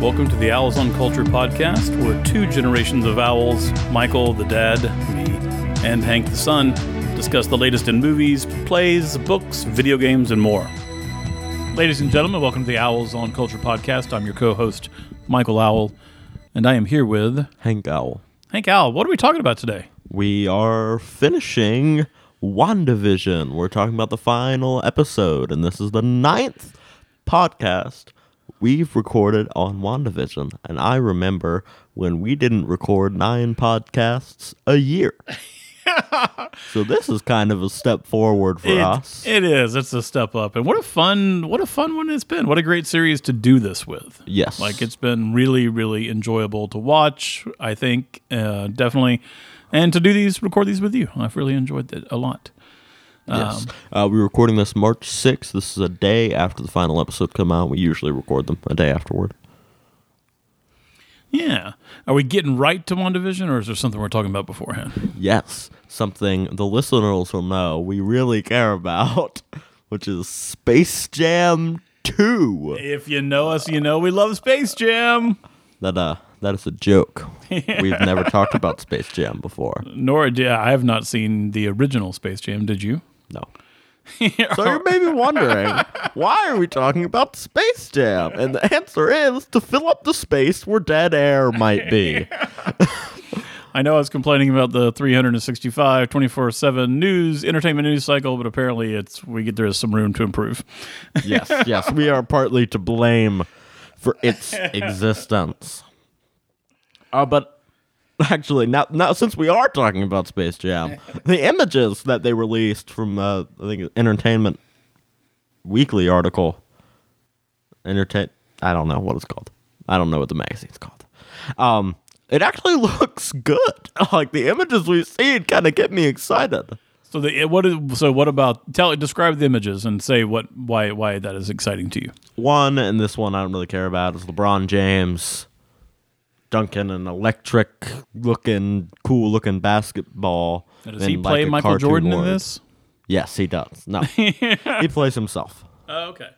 Welcome to the Owls on Culture podcast, where two generations of owls, Michael the dad, me, and Hank the son, discuss the latest in movies, plays, books, video games, and more. Ladies and gentlemen, welcome to the Owls on Culture podcast. I'm your co host, Michael Owl, and I am here with Hank Owl. Hank Owl. What are we talking about today? We are finishing WandaVision. We're talking about the final episode, and this is the ninth podcast we've recorded on WandaVision. And I remember when we didn't record nine podcasts a year. so this is kind of a step forward for It- us. It is. It's a step up, and what a fun, what a fun one it's been. What a great series to do this with. yes. Like it's been really, really enjoyable to watch. I think uh, definitely, and to do these, record these with you. I've really enjoyed it a lot. Yes. uh, we're recording this March 6th. This is a day after the final episode come out. We usually record them a day afterward. Yeah. Are we getting right to WandaVision, or is there something we're talking about beforehand? Yes, something the listeners will know we really care about, which is Space Jam 2. If you know us, you know we love Space Jam. That uh that is a joke. We've never talked about Space Jam before. Nor did I have not seen the original Space Jam. Did you? No. So you may be wondering, why are we talking about Space Jam? And the answer is to fill up the space where dead air might be. I know I was complaining about the 365, 24 7 news, entertainment news cycle, but apparently it's we get there is some room to improve. Yes, yes, we are partly to blame for its existence. Uh, but actually, now, now since we are talking about Space Jam, the images that they released from uh, I think Entertainment Weekly article, entertain I don't know what it's called. I don't know what the magazine's called. Um, it actually looks good. Like the images we've seen kind of get me excited. So the what is so what about tell describe the images and say what why why that is exciting to you. One and this one I don't really care about is LeBron James dunking an electric looking, cool looking basketball. Does he like play Michael Jordan in this? Yes, he does. No, he plays himself. Oh, okay.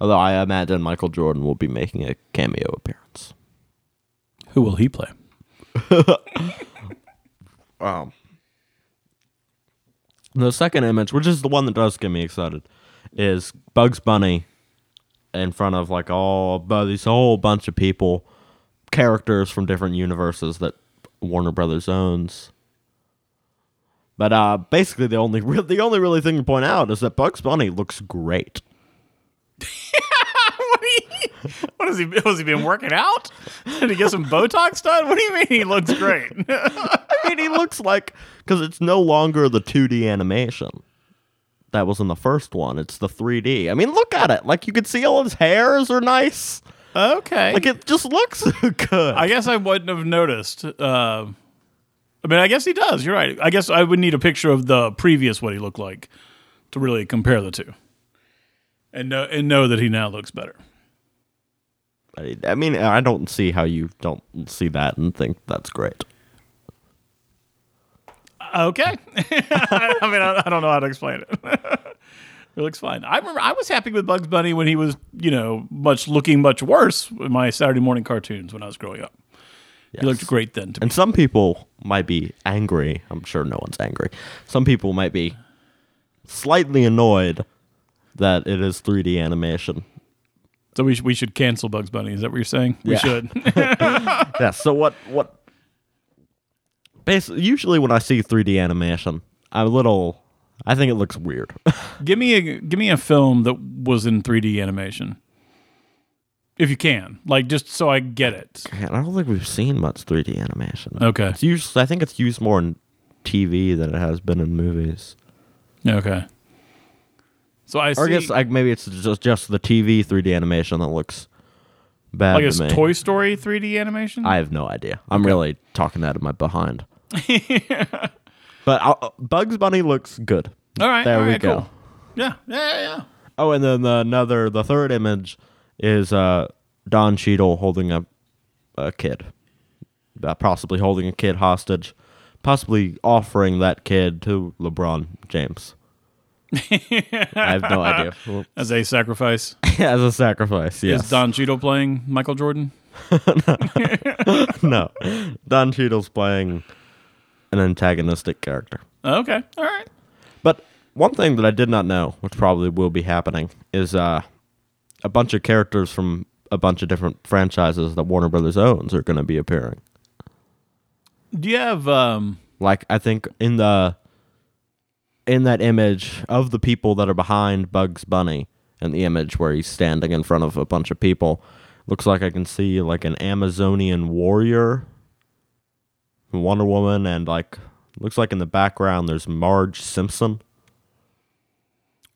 Although I imagine Michael Jordan will be making a cameo appearance. Who will he play? Um, the second image, which is the one that does get me excited, is Bugs Bunny in front of like all these whole bunch of people, characters from different universes that Warner Brothers owns. But uh, basically, the only re- the only really thing to point out is that Bugs Bunny looks great. what, what is he? Was he been working out? Did he get some Botox done? What do you mean he looks great? I mean, he looks like because it's no longer the 2D animation that was in the first one. It's the 3D. I mean, look at it. Like you can see all his hairs are nice. Okay. Like it just looks good. I guess I wouldn't have noticed. Uh, I mean, I guess he does. You're right. I guess I would need a picture of the previous what he looked like to really compare the two, and know and know that he now looks better. I I mean, I don't see how you don't see that and think that's great. Okay. I mean, I, I don't know how to explain it. it looks fine. I remember I was happy with Bugs Bunny when he was, you know, much looking much worse in my Saturday morning cartoons when I was growing up. He looked great then to me. And some people might be angry. I'm sure no one's angry. Some people might be slightly annoyed that it is 3D animation. So we, sh- we should cancel Bugs Bunny. Is that what you're saying? We Yeah. should. yeah. So what? What? Basically, usually when I see 3D animation, I'm a little. I think it looks weird. give me a give me a film that was in 3D animation. If you can. Like just so I get it. Man, I don't think we've seen much 3D animation. Okay. It's usually, I think it's used more in TV than it has been in movies. Okay. So I see Or I guess like maybe it's just just the TV 3D animation that looks bad like it's me. Toy Story 3D animation? I have no idea. I'm really talking out of my behind. but uh, Bugs Bunny looks good. All right. there all we right, go. Cool. Yeah. Yeah, yeah. Oh, and then the, another, the third image is uh, Don Cheadle holding a a kid, uh, possibly holding a kid hostage, possibly offering that kid to LeBron James. I have no idea. Well, As a sacrifice. As a sacrifice, yes. Is Don Cheadle playing Michael Jordan? no, Don Cheadle's playing an antagonistic character. Okay, all right. One thing that I did not know, which probably will be happening, is uh, a bunch of characters from a bunch of different franchises that Warner Brothers owns are going to be appearing. Do you have um? Like I think in the in that image of the people that are behind Bugs Bunny and the image where he's standing in front of a bunch of people, looks like I can see like an Amazonian warrior, Wonder Woman, and like looks like in the background there's Marge Simpson.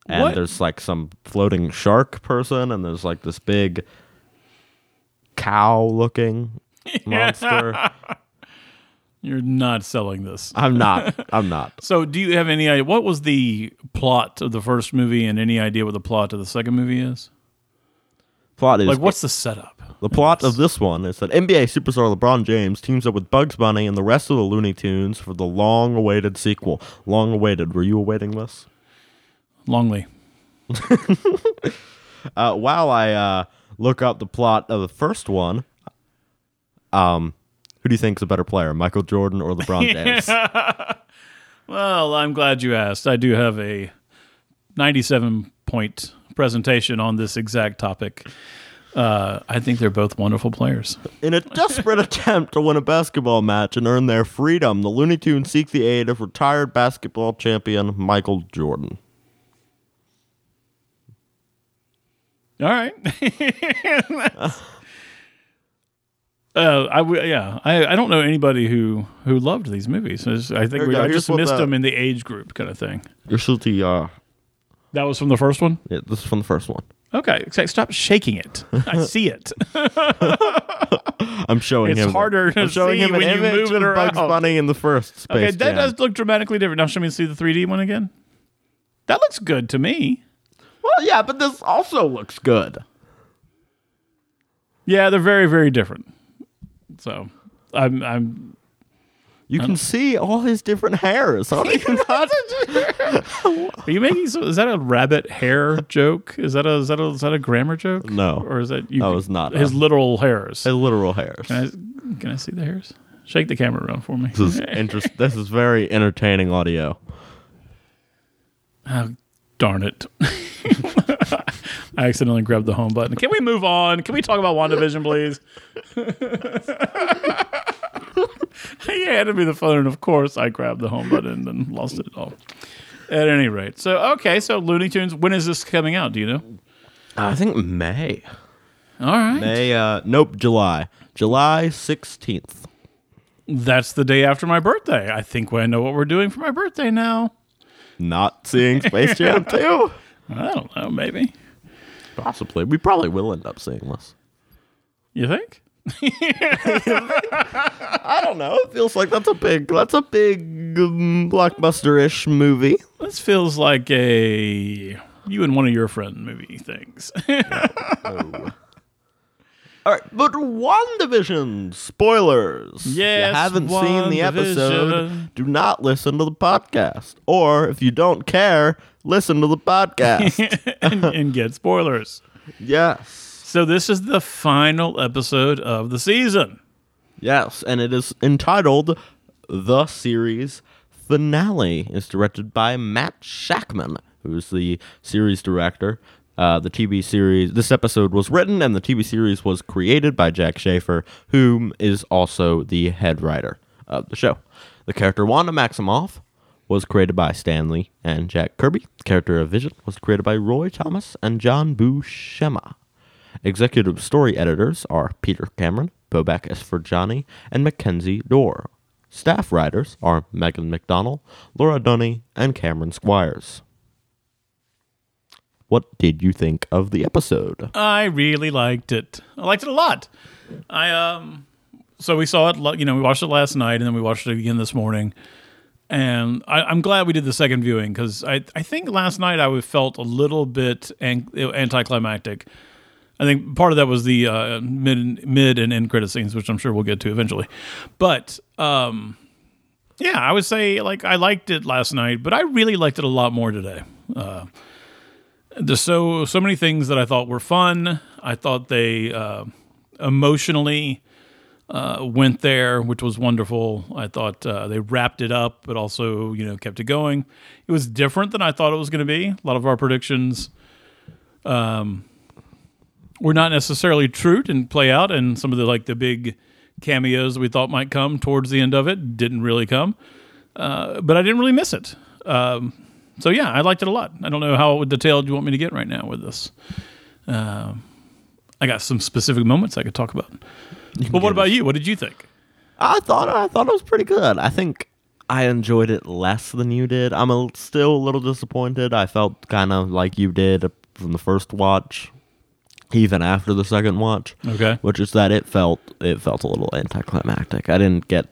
And What? there's like some floating shark person, and there's like this big cow looking monster. You're not selling this. I'm not. I'm not. So, do you have any idea what was the plot of the first movie, and any idea what the plot of the second movie is? Plot is Like, what's the setup? the plot of this one is that NBA superstar LeBron James teams up with Bugs Bunny and the rest of the Looney Tunes for the long-awaited sequel. Long-awaited. Were you awaiting this? Longley. Uh, while I uh, look up the plot of the first one, um, who do you think is a better player, Michael Jordan or LeBron James? Well, I'm glad you asked. I do have a 97 point presentation on this exact topic. Uh, I think they're both wonderful players. In a desperate attempt to win a basketball match and earn their freedom, the Looney Tunes seek the aid of retired basketball champion Michael Jordan. All right. Uh, I w- yeah, I, I don't know anybody who who loved these movies. I, just- I think Here we, go. I Here's just what missed the- them in the age group kind of thing. You're salty, uh, That was from the first one. yeah, this is from the first one. Okay, so stop shaking it. I see it. I'm showing It's him. harder to I'm showing see him an when you image move it of Bugs around. Bunny in the first Space okay, that Jam. does look dramatically different. Now show me see the 3D one again. That looks good to me. Well, yeah, but this also looks good. Yeah, they're very very different. So I'm I'm You can see all his different hairs. Do you not? Are you making so? Is that a rabbit hair joke? Is that a is that a is that a grammar joke? No. or is that you? That was not his a- literal hairs. His literal hairs. Can I, can I see the hairs? Shake the camera around for me. This is interest. this is very entertaining audio. Oh, darn it. I accidentally grabbed the home button. Can we move on? Can we talk about WandaVision, please? he handed me the phone, and of course, I grabbed the home button and lost it all. At any rate, so okay, so Looney Tunes. When is this coming out? Do you know? I think May. All right, May. Uh, nope. July. July sixteenth. that's the day after my birthday. I think I know what we're doing for my birthday now. Not seeing Space Jam two. I don't know, maybe. Possibly. We probably will end up seeing this. You think? I don't know. It feels like that's a big. That's a big um, blockbuster-ish movie. This feels like a you and one of your friend movie things. All right, but WandaVision spoilers. Yes, if you haven't seen the episode, do not listen to the podcast. Or if you don't care, listen to the podcast. and, and get spoilers. yes. So this is the final episode of the season. Yes, and it is entitled The Series Finale. It's directed by Matt Shakman, who's the series director. Uh, the TV series, this episode was written and the TV series was created by Jac Schaeffer, whom is also the head writer of the show. The character Wanda Maximoff was created by Stan Lee and Jack Kirby. The character of Vision was created by Roy Thomas and John Buscema. Executive story editors are Peter Cameron, Bobak Esfarjani, and Mackenzie Dohr. Staff writers are Megan McDonnell, Laura Donney, and Cameron Squires. What did you think of the episode? I really liked it. I liked it a lot. I um so we saw it you know, we watched it last night and then we watched it again this morning. And I, I'm glad we did the second viewing because I, I think last night I felt a little bit an, anticlimactic. I think part of that was the uh, mid mid and end credit scenes, which I'm sure we'll get to eventually. But um, yeah, I would say like I liked it last night, but I really liked it a lot more today. Uh, there's so so many things that I thought were fun. I thought they uh, emotionally uh, went there, which was wonderful. I thought uh, they wrapped it up, but also you know kept it going. It was different than I thought it was going to be. A lot of our predictions um, were not necessarily true and play out, and some of the like the big cameos we thought might come towards the end of it didn't really come. Uh, but I didn't really miss it. Um, so yeah, I liked it a lot. I don't know how detailed you want me to get right now with this. Uh, I got some specific moments I could talk about. But what about you? What did you think? I thought I thought it was pretty good. I think I enjoyed it less than you did. I'm a, still a little disappointed. I felt kind of like you did from the first watch, even after the second watch. Okay. Which is that it felt it felt a little anticlimactic. I didn't get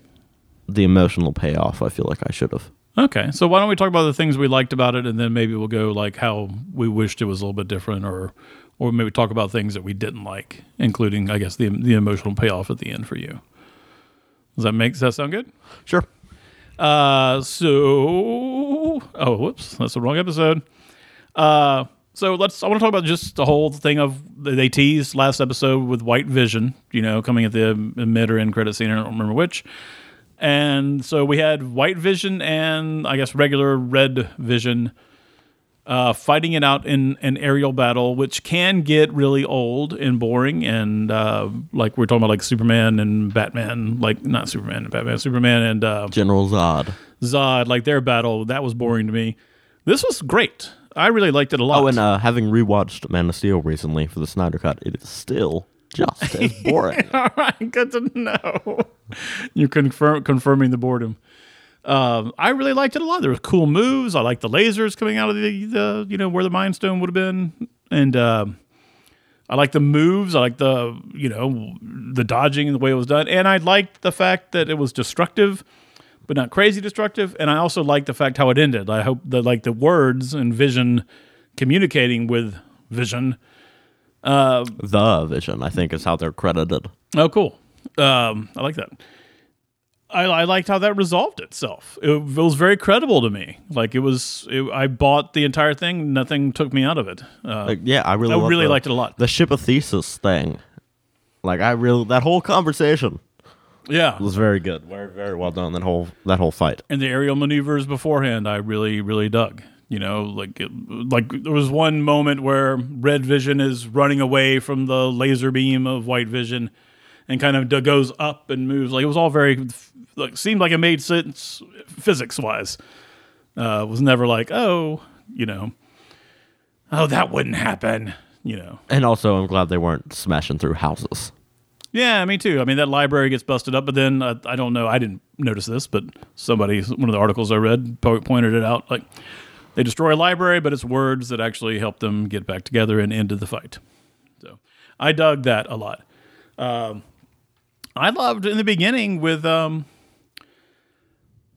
the emotional payoff. I feel like I should have. Okay, so why don't we talk about the things we liked about it, and then maybe we'll go like how we wished it was a little bit different, or or maybe talk about things that we didn't like, including I guess the the emotional payoff at the end for you. Does that make does that sound good? Sure. Uh, so oh, whoops, that's the wrong episode. Uh, so let's. I want to talk about just the whole thing of they teased last episode with White Vision, you know, coming at the mid or end credit scene. I don't remember which. And so we had White Vision and I guess regular Red Vision uh, fighting it out in an aerial battle, which can get really old and boring. And uh, like we're talking about, like Superman and Batman, like not Superman and Batman, Superman and uh, General Zod. Zod, like their battle, that was boring to me. This was great. I really liked it a lot. Oh, and uh, having rewatched Man of Steel recently for the Snyder Cut, it is still just as boring. All right, good to know. You're confirm, confirming the boredom. Um, I really liked it a lot. There were cool moves. I liked the lasers coming out of the, the you know where the Mind Stone would have been, and um, I like the moves. I like the you know the dodging and the way it was done, and I liked the fact that it was destructive, but not crazy destructive. And I also liked the fact how it ended. I hope that like the words and Vision communicating with Vision. Uh, the Vision, I think, is how they're credited. Oh, cool. Um, I like that. I, I, liked how that resolved itself. It, it, was very credible to me. Like it was, it, I bought the entire thing. Nothing took me out of it. Uh, like, yeah, I really, I really the, liked it a lot. The ship of Theseus thing, like I really that whole conversation. Yeah, was very good. Very, very well done. That whole that whole fight and the aerial maneuvers beforehand, I really, really dug. You know, like it, like there was one moment where Red Vision is running away from the laser beam of White Vision, and kind of goes up and moves. Like it was all very like seemed like it made sense physics wise. Uh, was never like, oh, you know, oh that wouldn't happen, you know. And also, I'm glad they weren't smashing through houses. Yeah, me too. I mean, that library gets busted up, but then uh, I don't know. I didn't notice this, but somebody, one of the articles I read, po- pointed it out. Like they destroy a library, but it's words that actually help them get back together and end the fight. So I dug that a lot. Um, I loved in the beginning with um,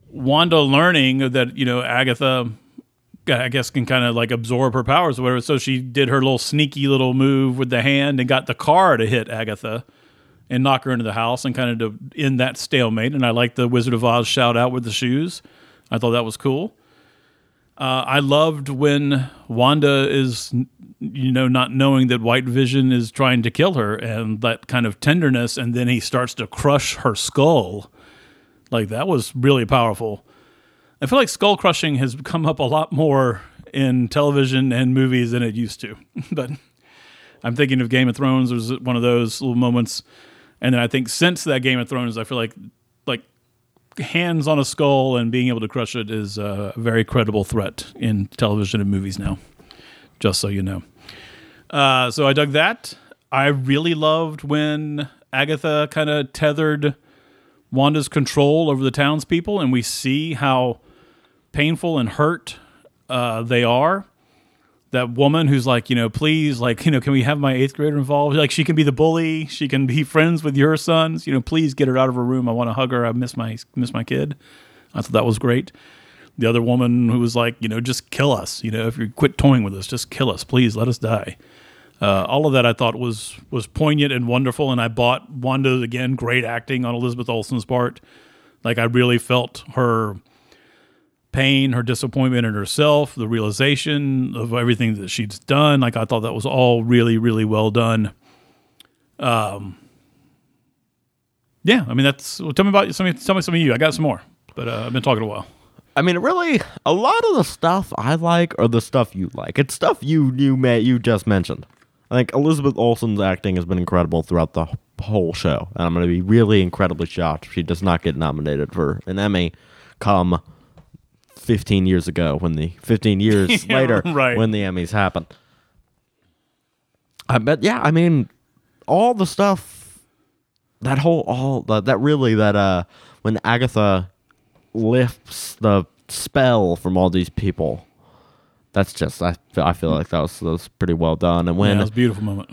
Wanda learning that you know Agatha, I guess can kind of like absorb her powers or whatever. So she did her little sneaky little move with the hand and got the car to hit Agatha and knock her into the house and kind of to end that stalemate. And I like the Wizard of Oz shout out with the shoes. I thought that was cool. Uh, I loved when Wanda is, you know, not knowing that White Vision is trying to kill her and that kind of tenderness, and then he starts to crush her skull like that was really powerful. I feel like skull crushing has come up a lot more in television and movies than it used to. but I'm thinking of Game of Thrones was one of those little moments, and then I think since that Game of Thrones, I feel like like hands on a skull and being able to crush it is a very credible threat in television and movies now. Just so you know. Uh, so I dug that. I really loved when Agatha kind of tethered Wanda's control over the townspeople, and we see how painful and hurt uh, they are. That woman who's like, you know, please, like, you know, can we have my eighth grader involved? Like, she can be the bully. She can be friends with your sons. You know, please get her out of her room. I want to hug her. I miss my miss my kid. I thought that was great. The other woman who was like, you know, just kill us. You know, if you quit toying with us, just kill us, please. Let us die. Uh, all of that I thought was was poignant and wonderful, and I bought Wanda again. Great acting on Elizabeth Olsen's part. Like I really felt her pain, her disappointment in herself, the realization of everything that she's done. Like I thought that was all really, really well done. Um, Yeah, I mean that's. Well, tell me about some. Tell me some of you. I got some more, but uh, I've been talking a while. I mean, really, a lot of the stuff I like are the stuff you like. It's stuff you you may you just mentioned. I think Elizabeth Olsen's acting has been incredible throughout the whole show, and I'm going to be really incredibly shocked if she does not get nominated for an Emmy come 15 years ago when the 15 years Yeah, later right. when the Emmys happened. I bet yeah, I mean all the stuff that whole all the, that really that uh when Agatha lifts the spell from all these people that's just I feel, I feel like that was, that was pretty well done and Yeah, when it was a beautiful moment.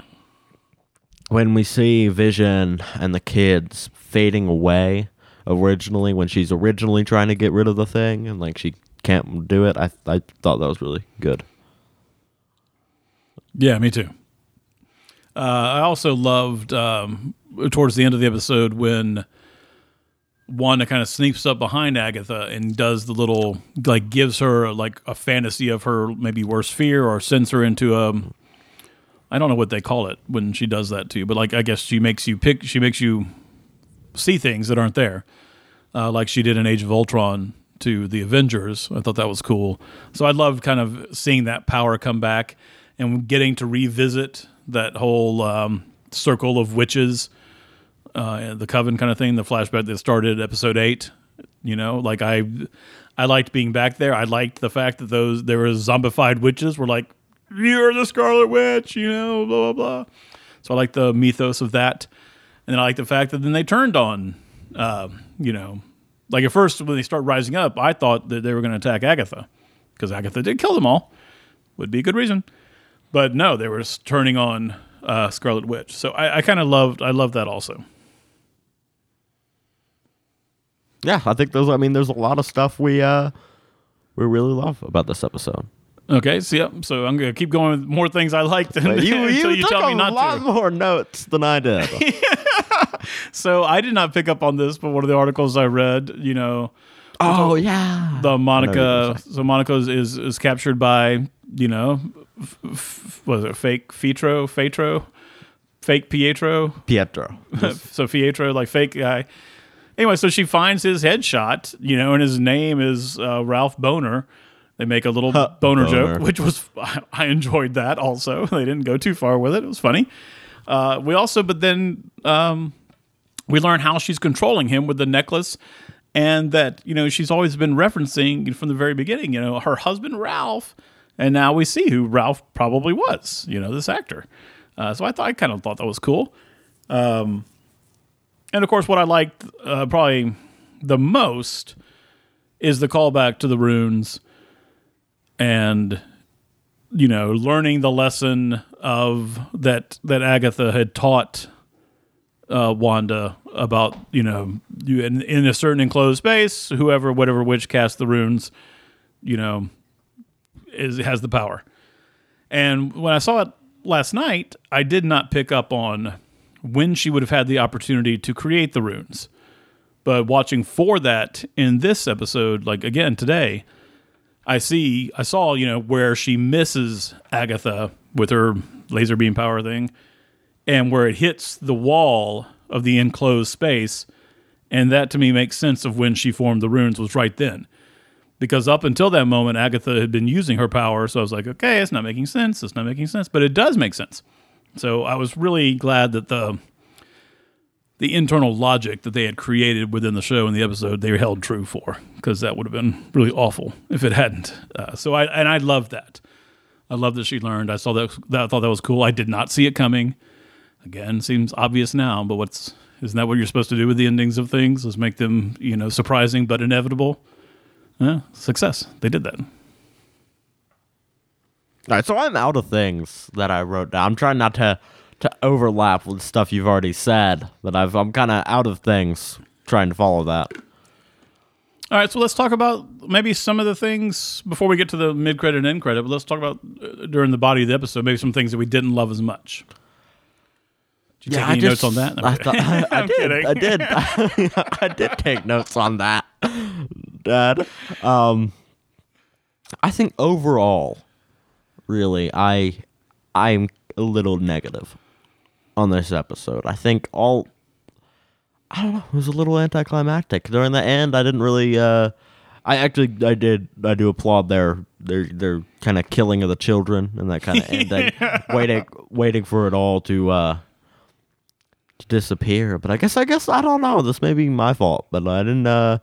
when we see Vision and the kids fading away originally when she's originally trying to get rid of the thing and like she can't do it I I thought that was really good. Yeah, me too. Uh, I also loved um, towards the end of the episode when Wanda kind of sneaks up behind Agatha and does the little like gives her like a fantasy of her maybe worst fear or sends her into a I don't know what they call it when she does that to you, but like I guess she makes you pick she makes you see things that aren't there, uh, like she did in Age of Ultron to the Avengers. I thought that was cool. So I loved kind of seeing that power come back and getting to revisit that whole um, circle of witches, uh, the coven kind of thing, the flashback that started episode eight. You know, like I, I liked being back there. I liked the fact that those there were zombified witches were like, "You're the Scarlet Witch," you know, blah blah blah. So I like the mythos of that, and I like the fact that then they turned on, uh, you know, like at first when they start rising up, I thought that they were going to attack Agatha because Agatha did kill them all. Would be a good reason, but no, they were turning on uh, Scarlet Witch. So I, I kind of loved I loved that also. Yeah, I think those. I mean, there's a lot of stuff we uh we really love about this episode. Okay, so yeah, so I'm gonna keep going with more things I liked you until you, you took tell me not to. A lot more notes than I did. So I did not pick up on this, but one of the articles I read, you know, oh yeah, the Monica. So Monica is, is is captured by you know, f- f- was it fake Fitro, Fatro, fake Pietro. Pietro. so Pietro, like fake guy. Anyway, so she finds his headshot, you know, and his name is uh, Ralph Bohner. They make a little boner, Boner. joke, which was I enjoyed that. Also, they didn't go too far with it. It was funny. Uh, we also, but then um, we learn how she's controlling him with the necklace, and that you know she's always been referencing from the very beginning. You know, her husband Ralph, and now we see who Ralph probably was. You know, this actor. Uh, so I thought I kind of thought that was cool. and of course, what I liked uh, probably the most is the callback to the runes and you know learning the lesson of that that Agatha had taught uh, Wanda about you know you in, in a certain enclosed space, whoever whatever witch casts the runes, you know, is has the power. And when I saw it last night, I did not pick up on when she would have had the opportunity to create the runes. But watching for that in this episode, like again today, I see I saw, you know, where she misses Agatha with her laser beam power thing and where it hits the wall of the enclosed space. And that to me makes sense of when she formed the runes was right then. Because up until that moment, Agatha had been using her power. So I was like, okay, it's not making sense. It's not making sense. But it does make sense. So I was really glad that the the internal logic that they had created within the show and the episode they held true for because that would have been really awful if it hadn't. Uh, so I and I loved that. I love that she learned. I saw that, that. I thought that was cool. I did not see it coming. Again, seems obvious now, but what's isn't that what you're supposed to do with the endings of things? Is make them you know surprising but inevitable. Yeah, success. They did that. All right, so I'm out of things that I wrote down. I'm trying not to to overlap with stuff you've already said. But I've I'm kind of out of things trying to follow that. All right, so let's talk about maybe some of the things before we get to the mid credit and end credit. But let's talk about uh, during the body of the episode, maybe some things that we didn't love as much. Did you take any notes on that? I, I'm thought, I, I I'm did. I did. I did take notes on that, Dad. Um, I think overall, really, I I'm a little negative on this episode. I think all I don't know. It was a little anticlimactic during the end. I didn't really. Uh, I actually, I did. I do applaud their their their kind of killing of the children and that kind of ending, waiting waiting for it all to uh, to disappear. But I guess, I guess, I don't know. This may be my fault, but I didn't. Uh,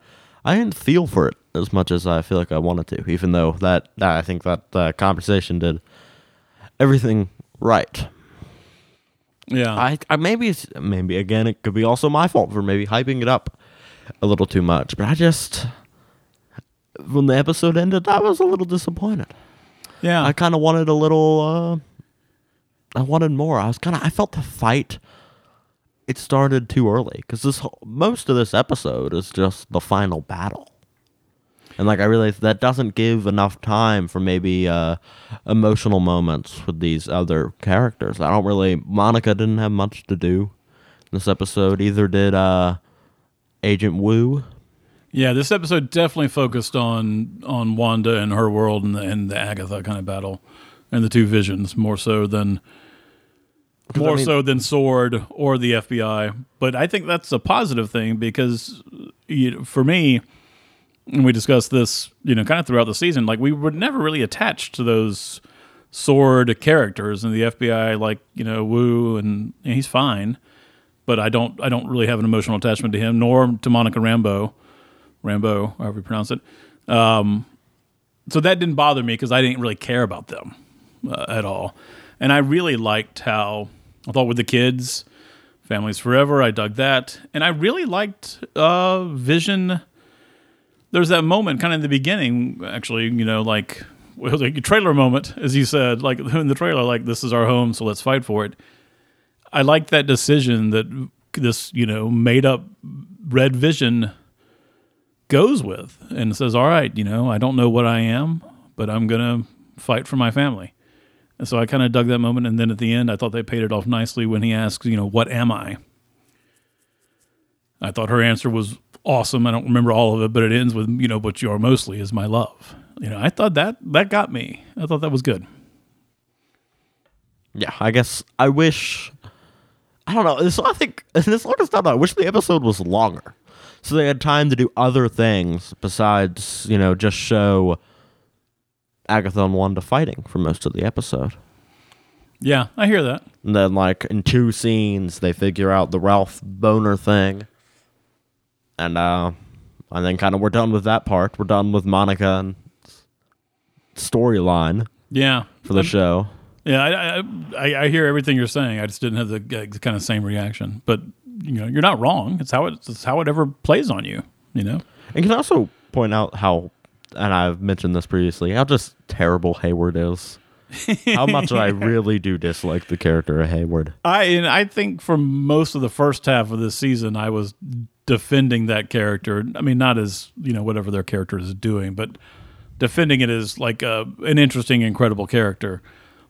I didn't feel for it as much as I feel like I wanted to. Even though that, I think that uh, conversation did everything right. Yeah. I, I maybe it's maybe again it could be also my fault for maybe hyping it up a little too much. But I just when the episode ended, I was a little disappointed. yeah. I kind of wanted a little. Uh, I wanted more. I was kind of. I felt the fight. It started too early because this most of this episode is just the final battle, and like I realized that doesn't give enough time for maybe uh, emotional moments with these other characters. I don't really. Monica didn't have much to do in this episode. Either did uh, Agent Wu. Yeah, this episode definitely focused on on Wanda and her world and the, and the Agatha kind of battle and the two visions more so than more I mean- so than Sword or the FBI. But I think that's a positive thing because you know, for me, and we discussed this, you know, kind of throughout the season, like we were never really attached to those Sword characters and the FBI, like you know Wu, and, and he's fine. But I don't, I don't really have an emotional attachment to him, nor to Monica Rambeau. Rambeau, however you pronounce it. Um, so that didn't bother me because I didn't really care about them uh, at all. And I really liked how I thought with the kids, Families Forever, I dug that. And I really liked uh, Vision. There's that moment kind of in the beginning, actually, you know, like, well, a trailer moment, as you said, like in the trailer, like, this is our home, so let's fight for it. I liked that decision that this, you know, made up Red Vision goes with and says, "All right, you know, I don't know what I am, but I'm gonna fight for my family." And so I kind of dug that moment, and then at the end, I thought they paid it off nicely when he asks, "You know, what am I?" I thought her answer was awesome. I don't remember all of it, but it ends with, "You know, what you are mostly is my love." You know, I thought that that got me. I thought that was good. Yeah, I guess I wish. I don't know. This I think this is not. I wish the episode was longer, so they had time to do other things besides you know just show Agatha and Wanda fighting for most of the episode. Yeah, I hear that. And then like in two scenes, they figure out the Ralph Bohner thing, and uh, and then kind of we're done with that part. We're done with Monica and storyline Yeah, for the show. Yeah, I, I- I I hear everything you're saying. I just didn't have the uh, kind of same reaction. But you know, you're not wrong. It's how it, it's how it ever plays on you. You know. And can also point out how, and I've mentioned this previously, how just terrible Hayward is. how much I really do dislike the character of Hayward. I and I think for most of the first half of this season, I was defending that character. I mean, not as you know whatever their character is doing, but defending it as like a, an interesting, incredible character.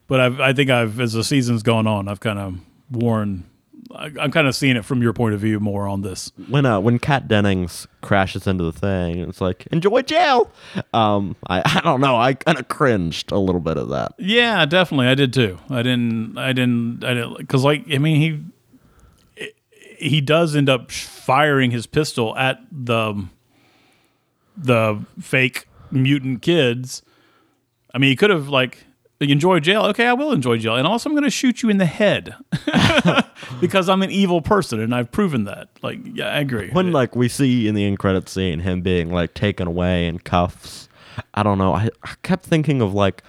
But I've, I think I've, as the season's gone on, I've kind of worn. I, I'm kind of seeing it from your point of view more on this. When uh, when Kat Dennings crashes into the thing, it's like enjoy jail. Um, I I don't know. I kind of cringed a little bit of that. Yeah, definitely. I did too. I didn't. I didn't. I didn't. Because like, I mean, he he does end up firing his pistol at the the fake mutant kids. I mean, he could have like enjoy jail. Okay, I will enjoy jail, and also I'm going to shoot you in the head because I'm an evil person, and I've proven that. Like, yeah, I agree. When like we see in the end credit scene him being like taken away in cuffs. I don't know. I, I kept thinking of like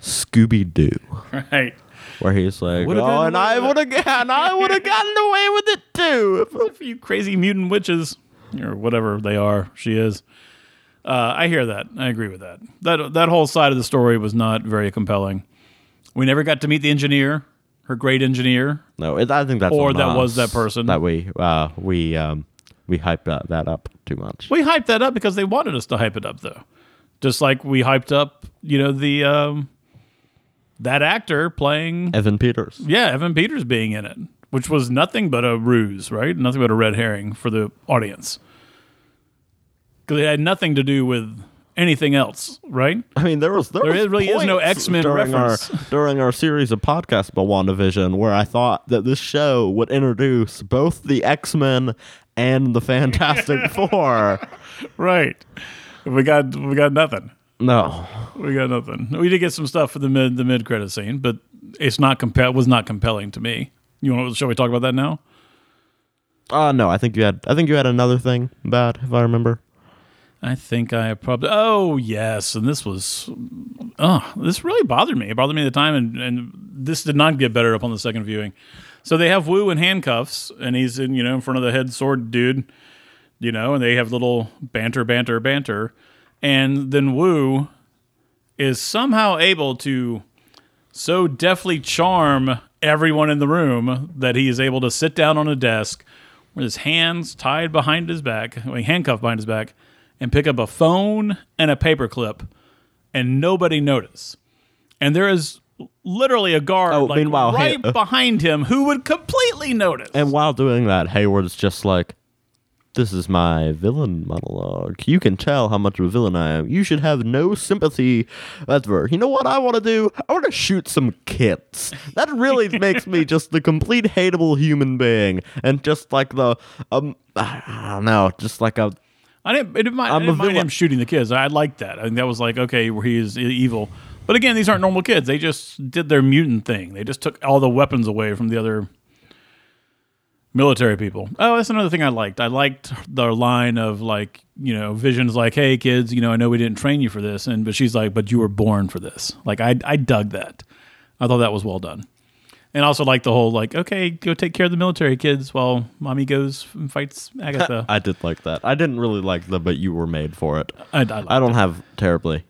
Scooby Doo. right. where he's like, Would've "Oh, and I would have, and I would have gotten away with it too." If- for you crazy mutant witches or whatever they are, she is. Uh, I hear that. I agree with that. That that whole side of the story was not very compelling. We never got to meet the engineer, her great engineer. No, it, I think that's Or that was that person. that we uh, we um, we hyped that, that up too much. We hyped that up because they wanted us to hype it up, though. Just like we hyped up, you know, the um, that actor playing, Evan Peters. yeah, Evan Peters being in it, which was nothing but a ruse, right? Nothing but a red herring for the audience. Because it had nothing to do with anything else, right? I mean, there was there, There was is- really is no X-Men during reference. our during our series of podcasts about WandaVision where I thought that this show would introduce both the X Men and the Fantastic Four. Right. We got we got nothing. No. We got nothing. We did get some stuff for the mid the mid credit scene, but it's not compel was not compelling to me. You want? Shall we talk about that now? Uh no, I think you had I think you had another thing bad, if I remember. I think I probably. Oh yes, and this was. Oh, this really bothered me. It bothered me at the time, and, and this did not get better upon the second viewing. So they have Wu in handcuffs, and he's in you know in front of the head sword dude, you know, and they have little banter, banter, banter, and then Wu is somehow able to so deftly charm everyone in the room that he is able to sit down on a desk with his hands tied behind his back, handcuffed behind his back, and pick up a phone and a paperclip, and nobody notice. And there is literally a guard Oh, like, meanwhile, right uh, behind him who would completely notice. And while doing that, Hayward's just like, This is my villain monologue. You can tell how much of a villain I am. You should have no sympathy whatever. You know what I want to do? I want to shoot some kids. That really makes me just the complete hateable human being. And just like the um I don't know, just like a I didn't, I didn't mind, I I'm a didn't mind him shooting the kids. I liked that. I think that was like, okay, where he is evil. But again, these aren't normal kids. They just did their mutant thing. They just took all the weapons away from the other military people. Oh, that's another thing I liked. I liked the line of like, you know, Vision's like, "Hey kids, you know, I know we didn't train you for this," and but she's like, "But you were born for this." Like, I I dug that. I thought that was well done. And also like the whole like, okay, go take care of the military kids while mommy goes and fights Agatha. I did like that. I didn't really like the but you were made for it. I, I, I don't it. have terribly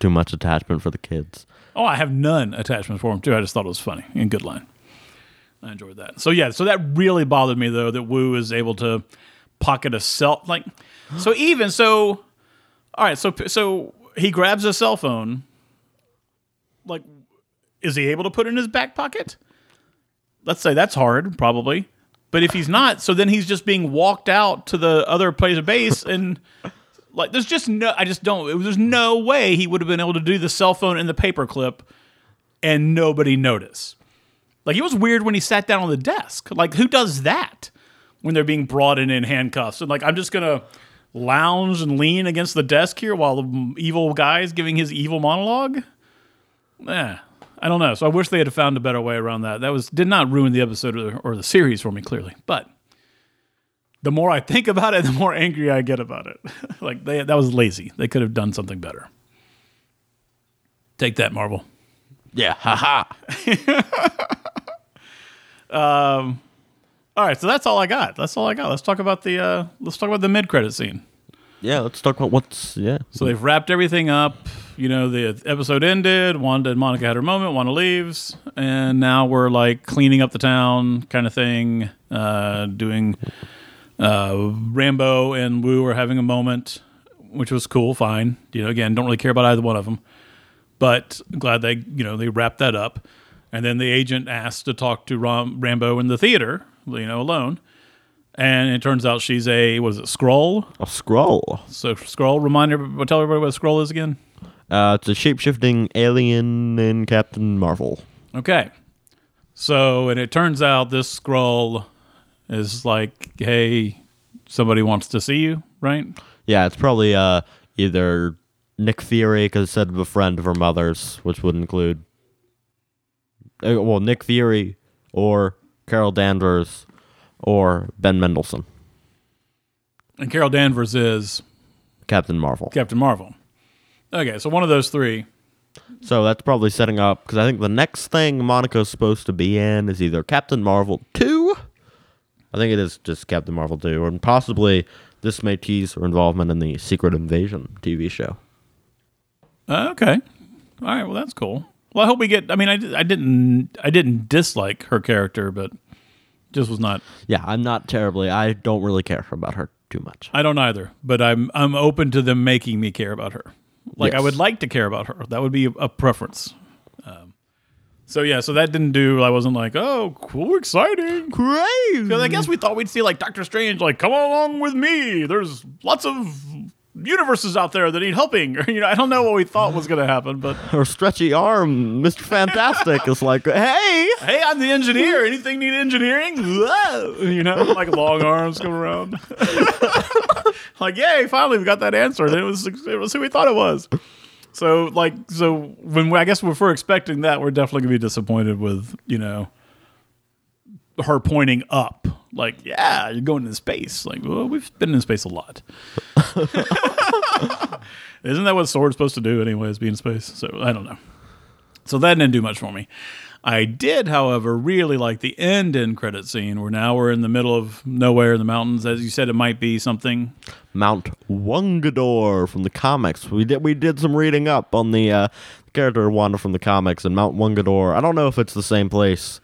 too much attachment for the kids. Oh, I have none attachments for him too. I just thought it was funny and good line. I enjoyed that. So yeah, so that really bothered me though that Wu is able to pocket a cell like so even so all right, so so he grabs a cell phone like is he able to put in his back pocket? Let's say that's hard, probably. But if he's not, so then he's just being walked out to the other place of base and like there's just no I just don't there's no way he would have been able to do the cell phone and the paperclip and nobody notice. Like it was weird when he sat down on the desk. Like who does that when they're being brought in in handcuffs? And like I'm just gonna lounge and lean against the desk here while the evil guy is giving his evil monologue. Eh, I don't know. So I wish they had found a better way around that. That was did not ruin the episode or, or the series for me clearly, but the more I think about it, the more angry I get about it. like they, that was lazy. They could have done something better. Take that, Marvel. Yeah, haha. Um, all right, so that's all I got. That's all I got. Let's talk about the uh, let's talk about the mid credit scene. Yeah, let's talk about what's yeah. So they've wrapped everything up. You know, the episode ended. Wanda and Monica had her moment. Wanda leaves, and now we're like cleaning up the town, kind of thing. Uh, doing uh, Rambeau and Wu are having a moment, which was cool. Fine. You know, again, don't really care about either one of them, but glad they you know they wrapped that up. And then the agent asked to talk to Ram- Rambeau in the theater, you know, alone. And it turns out she's a what is it, Skrull? A Skrull. So Skrull. Remind everybody, tell everybody what a Skrull is again. Uh, it's a shape shifting alien in Captain Marvel. Okay. So, and it turns out this Skrull is like, hey, somebody wants to see you, right? Yeah, it's probably uh either Nick Fury because it said of a friend of her mother's, which would include uh, well Nick Fury or Carol Danvers or Ben Mendelsohn, And Carol Danvers is Captain Marvel. Captain Marvel. Okay, so one of those three. So that's probably setting up because I think the next thing Monica's supposed to be in is either Captain Marvel 2. I think it is just Captain Marvel 2, and possibly this may tease her involvement in the Secret Invasion TV show. Uh, okay. All right. Well, that's cool. Well, I hope we get. I mean, I, I didn't. I didn't dislike her character, but just was not. Yeah, I'm not terribly. I don't really care about her too much. I don't either. But I'm. I'm open to them making me care about her. Like I would like to care about her. That would be a, a preference. Um, so yeah. So that didn't do. I wasn't like, oh, cool, exciting. Crazy. Because I guess we thought we'd see like Doctor Strange, like, come along with me. There's lots of universes out there that need helping. Or, you know, I don't know what we thought was going to happen, but Her stretchy arm, Mr. Fantastic, is like, hey, hey, I'm the engineer. Anything need engineering? Whoa. You know, like long arms come around. like, yay, finally we got that answer. And it was it was who we thought it was. So like so when we, I guess if we're expecting that, we're definitely gonna be disappointed with you know her pointing up. Like, yeah, you're going into space. Like, well, we've been in space a lot. Isn't that what SWORD's supposed to do, anyways? Be in space. So I don't know. So that didn't do much for me. I did, however, really like the end end credit scene where now we're in the middle of nowhere in the mountains. As you said, it might be something. Mount Wundagore from the comics. We did we did some reading up on the uh, character Wanda from the comics and Mount Wundagore. I don't know if it's the same place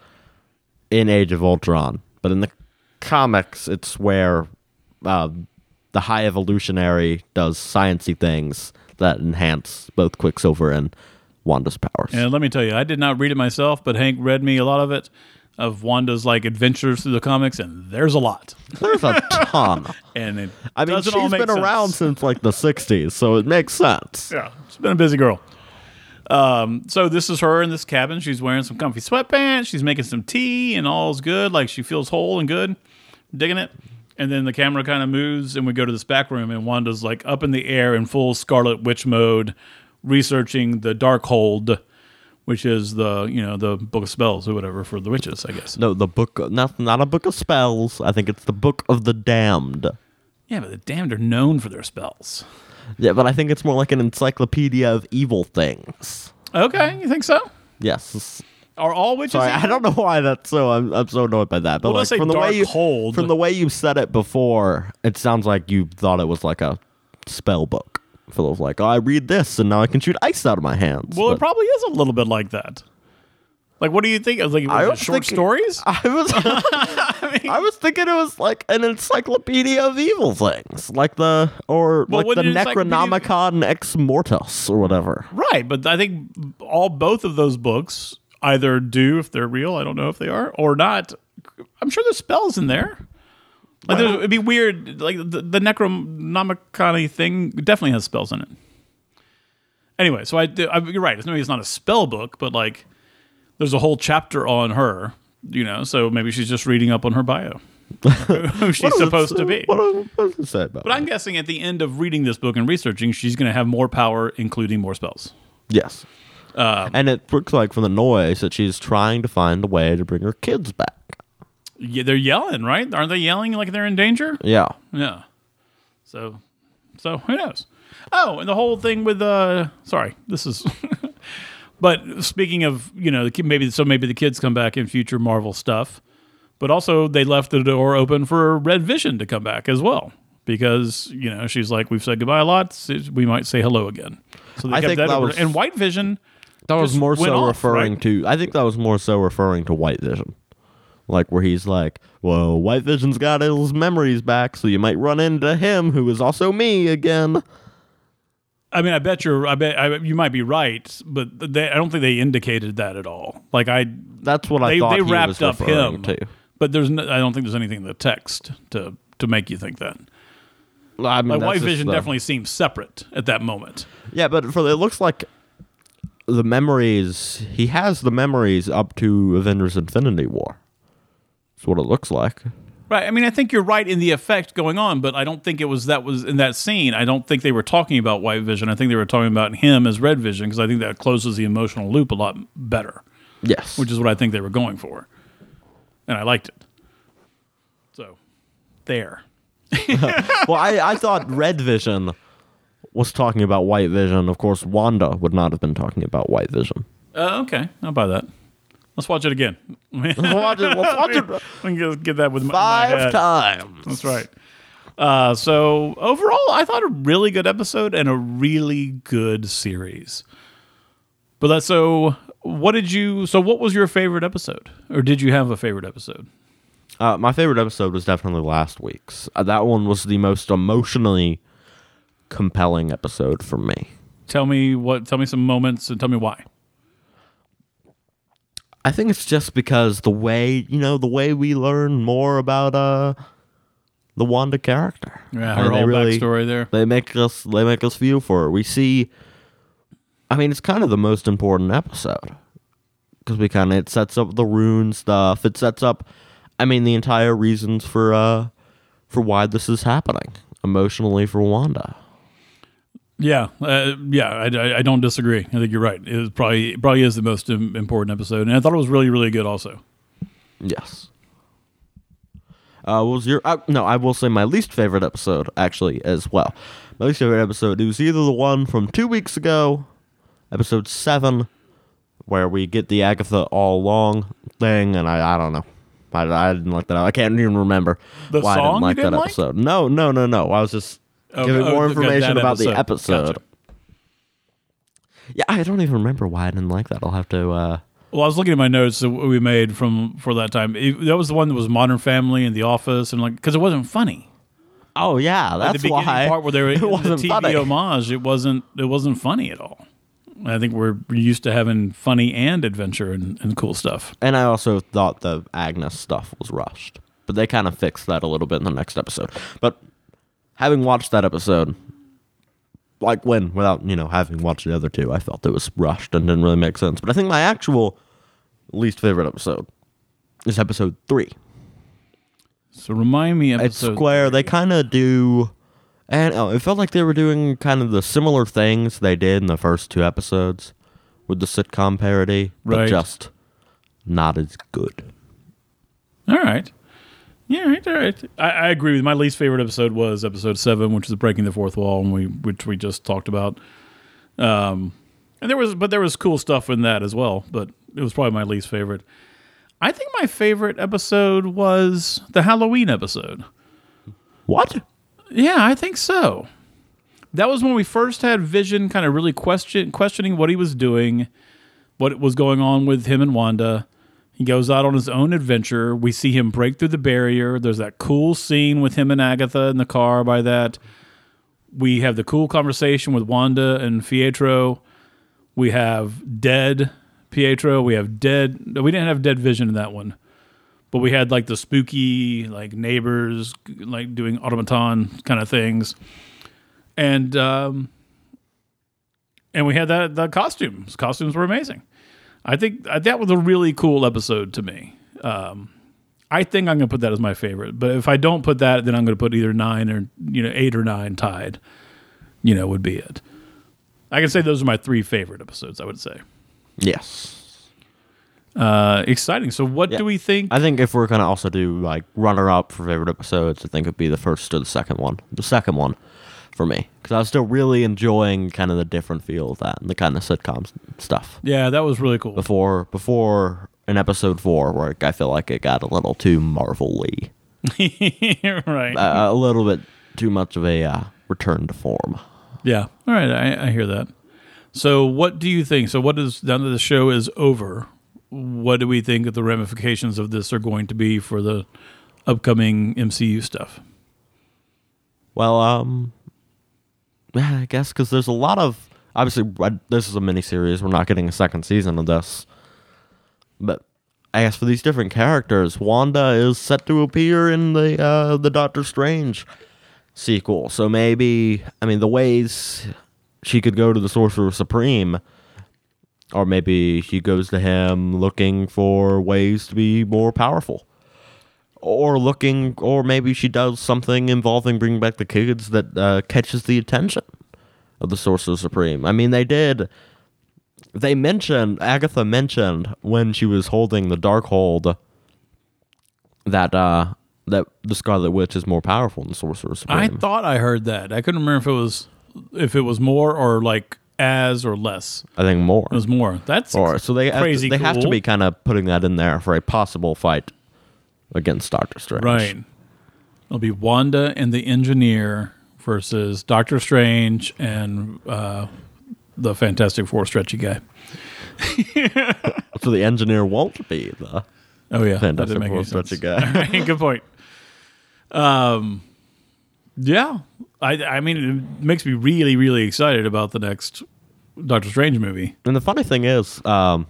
in Age of Ultron, but in the comics, it's where uh, the High Evolutionary does sciency things that enhance both Quicksilver and Wanda's powers. And let me tell you, I did not read it myself, but Hank read me a lot of it of Wanda's like adventures through the comics, and there's a lot. There's a ton. And it I mean, she's been sense. around since like the '60s, so it makes sense. Yeah, she's been a busy girl. Um, so this is her in this cabin. She's wearing some comfy sweatpants. She's making some tea, and all's good. Like she feels whole and good, digging it. And then the camera kind of moves, and we go to this back room, and Wanda's like up in the air in full Scarlet Witch mode, researching the Darkhold, which is the you know the book of spells or whatever for the witches, I guess. No, the book, not not a book of spells. I think it's the book of the damned. Yeah, but the damned are known for their spells. Yeah, but I think it's more like an encyclopedia of evil things. Okay, you think so? Yes. Are all witches? Sorry, I don't know why that's so. I'm I'm so annoyed by that. But Well, like from the way you Darkhold. from the way you said it before, it sounds like you thought it was like a spell book. Full of like, oh, I read this and now I can shoot ice out of my hands. Well, it probably is a little bit like that. Like, what do you think? Like, I was it was short thinking- stories? I was I was thinking it was like an encyclopedia of evil things, like the or Well, like the wouldn't an encyclopedia- Necronomicon Ex Mortis or whatever. Right, but I think all both of those books either do if they're real. I don't know if they are or not. I'm sure there's spells in there. Like, there's- it'd be weird. Like the, the Necronomicon thing definitely has spells in it. Anyway, so I, I you're right. Maybe it's not a spell book, but like there's a whole chapter on her. You know, so maybe she's just reading up on her bio, who she's What does it supposed to be. What, what does it say about? But I'm guessing at the end of reading this book and researching, she's going to have more power, including more spells. yes, Um, and it looks like from the noise that she's trying to find a way to bring her kids back. Yeah, they're yelling, right? Aren't they yelling like they're in danger? Yeah, Yeah. So, so who knows? Oh, and the whole thing with uh, sorry, this is. but speaking of, you know, maybe so maybe the kids come back in future Marvel stuff, but also they left the door open for Red Vision to come back as well because you know she's like we've said goodbye a lot, so we might say hello again. So they I kept think that, that was- and White Vision. that was more so off, referring right? to. I think that was more so referring to White Vision, like where he's like, "Well, White Vision's got his memories back, so you might run into him, who is also me again." I mean, I bet you're. I bet I, you might be right, but they, I don't think they indicated that at all. Like I, That's what I they thought they he wrapped was up him, to. but there's. No, I don't think there's anything in the text to to make you think that. I mean, Like White Vision the- definitely seems separate at that moment. Yeah, but for it looks like the memories he has the memories up to Avengers Infinity War. That's what it looks like. Right. I mean, I think you're right in the effect going on, but I don't think it was that was in that scene. I don't think they were talking about White Vision. I think they were talking about him as Red Vision because I think that closes the emotional loop a lot better, Yes. which is what I think they were going for, and I liked it. So, there. well, I, I thought Red Vision was talking about White Vision. Of course, Wanda would not have been talking about White Vision. Uh, okay, I'll buy that. Let's watch it again. Let's watch it, let's watch it we can get- that with my, five times. That's right. Uh, so overall, I thought a really good episode and a really good series. But that's so. What did you? So what was your favorite episode, or did you have a favorite episode? Uh, my favorite episode was definitely last week's. Uh, that one was the most emotionally compelling episode for me. Tell me what. Tell me some moments and tell me why. I think it's just because the way you know the way we learn more about uh the Wanda character. Yeah, I her mean, whole really- backstory there. They make us they make us feel for her. We see I mean, it's kind of the most important episode. Cuz we kind of it sets up the rune stuff. It sets up I mean, the entire reasons for uh for why this is happening emotionally for Wanda. Yeah, uh, yeah, I, I, don't disagree. I think you're right. It probably it probably is the most important episode, and I thought it was really really good also. Yes. Uh, what was your? Uh, no, I will say my least favorite episode actually as well. My least favorite episode it was either the one from two weeks ago, episode seven, where we get the Agatha all along thing, and I I don't know. I, I didn't like that. I can't even remember The why I didn't like didn't that like? episode. No, no, no, no. I was just Oh, giving oh, more information about the episode. episode. Gotcha. Yeah, I don't even remember why I didn't like that. I'll have to. uh Well, I was looking at my notes that we made from for that time. It, that was the one that was Modern Family and The Office, and like because it wasn't funny. Oh yeah, Like that's the why part where they were it wasn't TV funny. homage, it wasn't it wasn't funny at all. I think we're used to having funny and adventure and, and cool stuff. And I also thought the Agnes stuff was rushed. But they kind of fixed that a little bit in the next episode. But having watched that episode, like when, without, you know, having watched the other two, I felt it was rushed and didn't really make sense. But I think my actual least favorite episode is episode three. So remind me, It's Square, they kind of do. And oh, it felt like they were doing kind of the similar things they did in the first two episodes with the sitcom parody, but just not as good. All right. Yeah, right, all right. I, I agree with my least favorite episode was episode seven, which is breaking the fourth wall, and we which we just talked about. Um, and there was, but there was cool stuff in that as well. But it was probably my least favorite. I think my favorite episode was the Halloween episode. What? Yeah, I think so. That was when we first had Vision kind of really question questioning what he was doing, what was going on with him and Wanda. He goes out on his own adventure. We see him break through the barrier. There's that cool scene with him and Agatha in the car by that. We have the cool conversation with Wanda and Pietro. We have dead Pietro. We have dead. We didn't have dead Vision in that one but we had like the spooky like neighbors like doing automaton kind of things and um and we had that the costumes costumes were amazing i think uh, that was a really cool episode to me um i think i'm gonna put that as my favorite but if i don't put that then i'm gonna put either nine or you know eight or nine tied you know would be it i can say those are my three favorite episodes i would say Yes. uh exciting so what Yeah. do we think I think if we're gonna also do like runner up for favorite episodes, I think it'd be the first or the second one. The second one for me because I was still really enjoying kind of the different feel of that and the kind of sitcom stuff yeah that was really cool before before in episode four where I feel like it got a little too Marvel-y, right. uh, a little bit too much of a uh, return to form. yeah. All right. I, I hear that. So, what do you think? So, what is now that the show is over? What do we think that the ramifications of this are going to be for the upcoming MCU stuff? Well, um, yeah, I guess because there's a lot of obviously this is a miniseries. We're not getting a second season of this, but I guess for these different characters, Wanda is set to appear in the uh, the Doctor Strange sequel. So maybe I mean the ways she could go to the Sorcerer Supreme. Or maybe she goes to him looking for ways to be more powerful or looking, or maybe she does something involving bringing back the kids that uh, catches the attention of the Sorcerer Supreme. I mean, they did. They mentioned Agatha mentioned when she was holding the Darkhold that uh, that the Scarlet Witch is more powerful than Sorcerer Supreme. I thought I heard that. I couldn't remember if it was if it was more or like as or less. I think more. It was more. That's Or so they crazy have to, they have to be kind of putting that in there for a possible fight against Doctor Strange. right. It'll be Wanda and the Engineer versus Doctor Strange and uh, the Fantastic Four stretchy guy. So the engineer won't be the Oh yeah, Fantastic Four stretchy guy. Right, good point. Um, yeah, I I mean it makes me really really excited about the next Doctor Strange movie. And the funny thing is, um,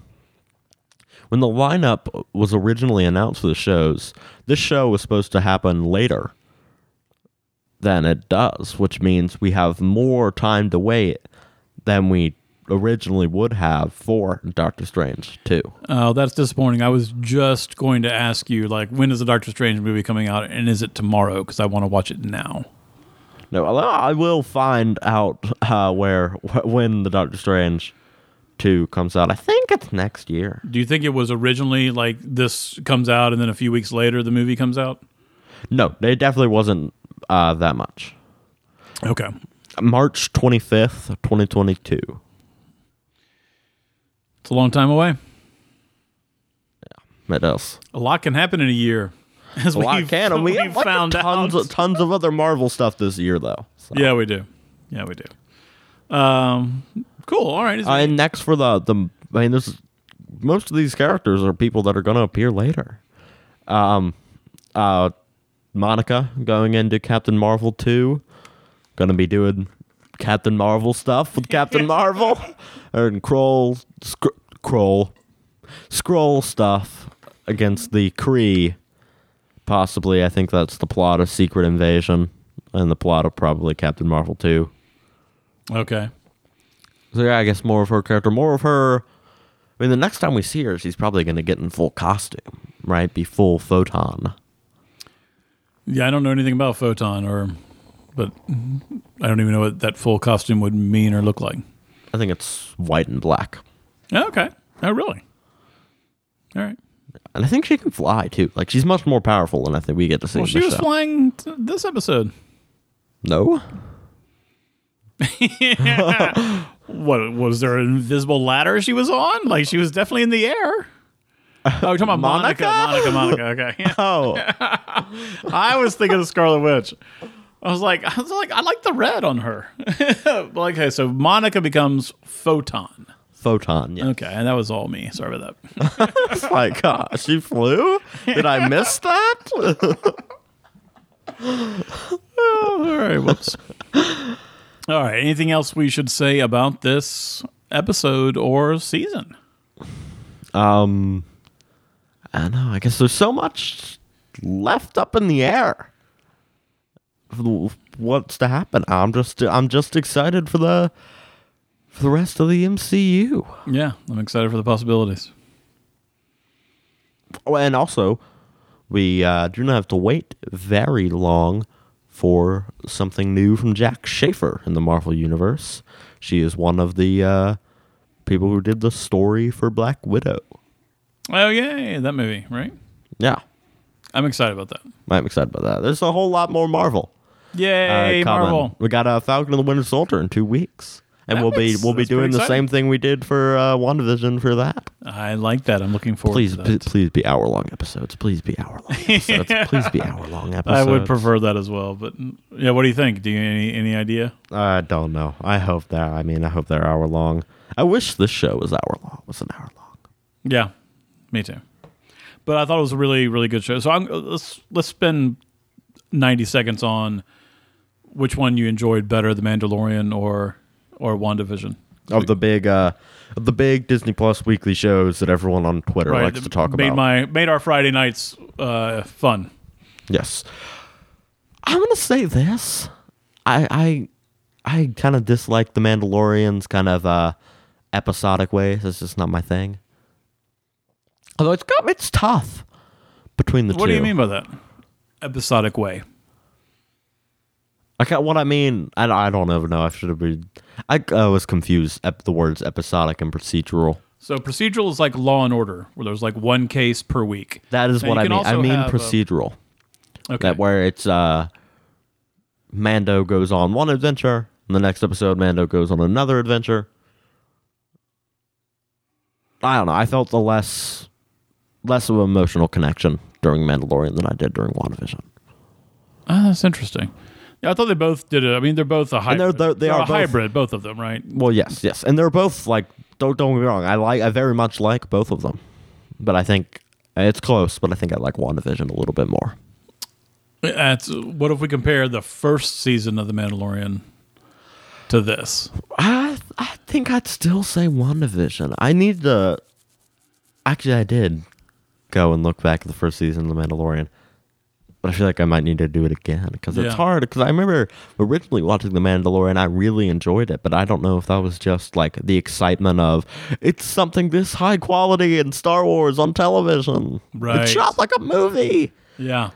when the lineup was originally announced for the shows, this show was supposed to happen later than it does, which means we have more time to wait than we originally would have for Doctor Strange 2. Oh, that's disappointing. I was just going to ask you, like, when is the Doctor Strange movie coming out, and is it tomorrow? Because I want to watch it now. No, I will find out uh, where wh- when the Doctor Strange 2 comes out. I think it's next year. Do you think it was originally like this comes out, and then a few weeks later the movie comes out? No, it definitely wasn't uh, that much. Okay. March 25th, 2022. It's a long time away. Yeah, it is. A lot can happen in a year. As A lot can, and we have like, found tons, out. of, tons of other Marvel stuff this year, though. So. Yeah, we do. Yeah, we do. Um, cool. All right. Uh, and next for the the, I mean, this is, most of these characters are people that are going to appear later. Um, uh, Monica going into Captain Marvel two, going to be doing Captain Marvel stuff with Captain Marvel, and Kroll, Skr- Kroll, Skrull stuff against the Kree. Possibly, I think that's the plot of Secret Invasion and the plot of probably Captain Marvel two. okay. So yeah, I guess more of her character, more of her. I mean, the next time we see her, she's probably going to get in full costume, right? Be full photon. Yeah, I don't know anything about Photon, or, but I don't even know what that full costume would mean or look like. I think it's white and black, oh, Okay. Oh, really? All right. and I think she can fly too. Like she's much more powerful than I think we get to see. Well, she was show. flying t- this episode. No, What was there an invisible ladder she was on? Like she was definitely in the air. Oh, you're talking about Monica? Monica? Monica, Monica. Okay. oh, I was thinking of Scarlet Witch. I was like, I was like, I like the red on her. like, okay, so Monica becomes Photon. photon. Yeah, Okay, and that was all me. Sorry about that. it's like uh, she flew. Did I miss that? all right, whoops. All right, anything else we should say about this episode or season? um, I don't know. I guess there's so much left up in the air. What's to happen? I'm just I'm just excited for the for the rest of the MCU. Yeah, I'm excited for the possibilities. Oh, and also, we uh, do not have to wait very long for something new from Jac Schaeffer in the Marvel Universe. She is one of the uh, people who did the story for Black Widow. Oh, yay, that movie, right? Yeah, I'm excited about that. I'm excited about that. There's a whole lot more Marvel. uh, Yay, coming. Marvel. We got uh, Falcon and the Winter Soldier in two weeks. And That we'll be we'll be doing the exciting. same thing we did for uh, WandaVision for that. I like that. I'm looking forward Please, to p- please be hour long episodes. Please be hour long episodes. Please be hour long episodes. I would prefer that as well. But yeah, what do you think? Do you any any idea? I don't know. I hope that. I mean, I hope they're hour long. I wish this show was hour long. Was an hour long. Yeah, me too. But I thought it was a really really good show. So I'm, let's let's spend 90 seconds on which one you enjoyed better, The Mandalorian or or WandaVision. Of the big, uh, the big Disney Plus weekly shows that everyone on Twitter likes to talk made about. my made our Friday nights uh, fun. yes. I'm gonna say this. I I I kind of dislike the Mandalorian's kind of uh, episodic ways. It's just not my thing. Although it's got it's tough between the two. What do you mean by that? Episodic way. I got what I mean. I, I don't ever know. I should have been. I uh, was confused. at the words episodic and procedural. So procedural is like Law and Order, where there's like one case per week. That is Now, what I mean. I mean uh, procedural. Okay. That where it's uh, Mando goes on one adventure, and the next episode Mando goes on another adventure. I don't know. I felt the less less of an emotional connection during Mandalorian than I did during WandaVision. Ah, that's interesting. Yeah, I thought they both did it. I mean, they're both a they're- hybrid. they're- they They're are a both- hybrid, both of them, right? Well, yes, yes, and they're both like don't don't get me wrong. I like I very much like both of them, but I think it's close. But I think I like WandaVision a little bit more. That's what if we compare the first season of The Mandalorian to this? I I think I'd still say WandaVision. I need to. Actually, I did go and look back at the first season of The Mandalorian. But I feel like I might need to do it again because Yeah. it's hard. Because I remember originally watching The Mandalorian, I really enjoyed it, but I don't know if that was just like the excitement of it's something this high quality in Star Wars on television. Right. It's shot like a movie. Yeah.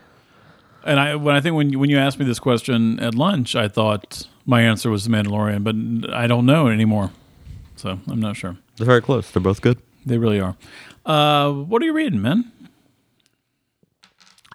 And I when I think when you, when you asked me this question at lunch, I thought my answer was The Mandalorian, but I don't know anymore. So I'm not sure. They're very close. They're both good. They really are. Uh, what are you reading, man?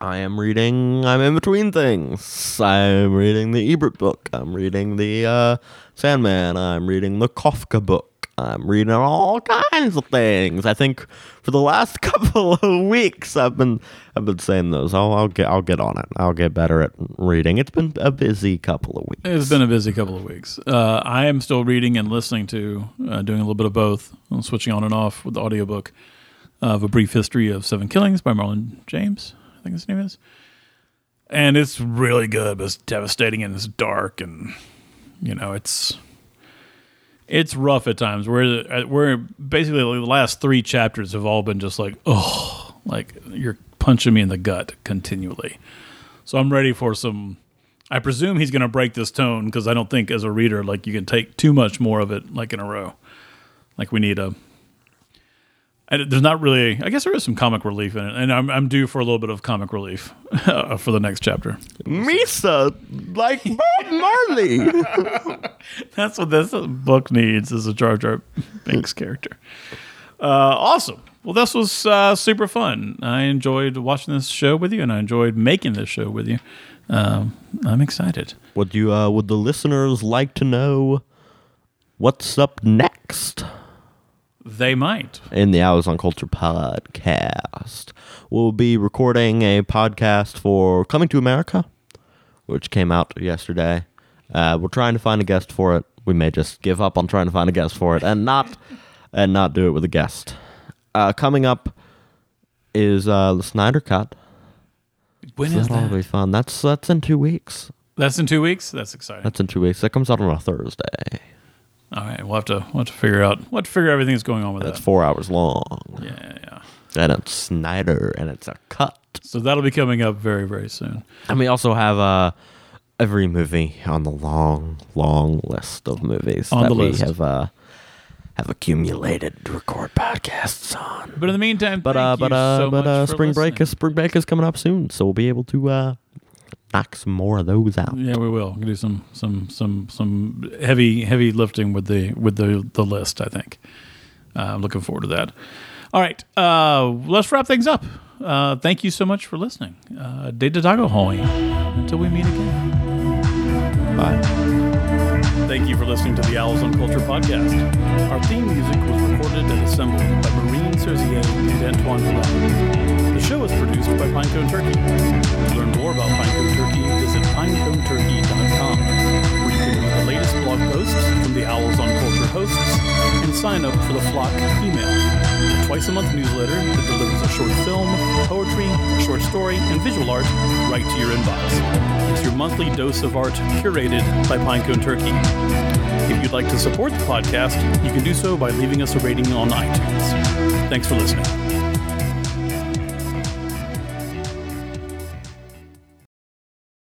I am reading. I'm in between things. I'm reading the Ebert book. I'm reading the uh, Sandman. I'm reading the Kafka book. I'm reading all kinds of things. I think for the last couple of weeks, I've been I've been saying those. I'll, I'll get I'll get on it. I'll get better at reading. It's been a busy couple of weeks. It's been a busy couple of weeks. Uh, I am still reading and listening to, uh, doing a little bit of both. I'm switching on and off with the audiobook of A Brief History of Seven Killings by Marlon James, think his name is. And it's really good, but it's devastating and it's dark and, you know, it's it's rough at times. Where uh, where basically the last three chapters have all been just like, oh, like you're punching me in the gut continually. So I'm ready for some. I presume he's going to break this tone because I don't think as a reader like you can take too much more of it like in a row. Like we need a. And there's not really. I guess there is some comic relief in it, and I'm I'm due for a little bit of comic relief for the next chapter. Misa, like Bob Marley. That's what this book needs is a Jar Jar Binks character. Uh, awesome. Well, this was uh, super fun. I enjoyed watching this show with you, and I enjoyed making this show with you. Um, I'm excited. would you? Uh, would the listeners like to know what's up next? They might. in the Owls on Culture podcast. We'll be recording a podcast for Coming to America, which came out yesterday. Uh, we're trying to find a guest for it. We may just give up on trying to find a guest for it and not and not do it with a guest. Uh, coming up is uh, the Snyder Cut. When So is that'll that? be fun. That's that's in two weeks. That's in two weeks. That's exciting. That's in two weeks. That comes out on a Thursday. All right, we'll have to we'll have to figure out we'll have to figure everything's going on with that. That's four hours long, Yeah, yeah. and it's Snyder, and it's a cut. So that'll be coming up very very soon. And we also have uh, every movie on the long, long list of movies On that we list. have uh, have accumulated to record podcasts on. But in the meantime, But thank uh, you but uh, so but uh, spring break is spring break is coming up soon, so we'll be able to uh, knock some more of those out. Yeah, we will We'll do some some some some heavy heavy lifting with the with the the list. I think. Uh, I'm looking forward to that. All right, uh, let's wrap things up. Uh, thank you so much for listening. Uh, Data Dago Hoy. Until we meet again. Bye. Thank you for listening to the Owls on Culture podcast. Our theme music was recorded and assembled by Marine Serzier and Antoine Varela. The show is produced by Pinecone Turkey. To learn more about Pinecone Pineconeturkey.com, where you can read the latest blog posts from the Owls on Culture hosts and sign up for the Flock email, a twice a month newsletter that delivers a short film, poetry, a short story, and visual art right to your inbox. It's your monthly dose of art curated by Pinecone Turkey. If you'd like to support the podcast, you can do so by leaving us a rating on iTunes. Thanks for listening.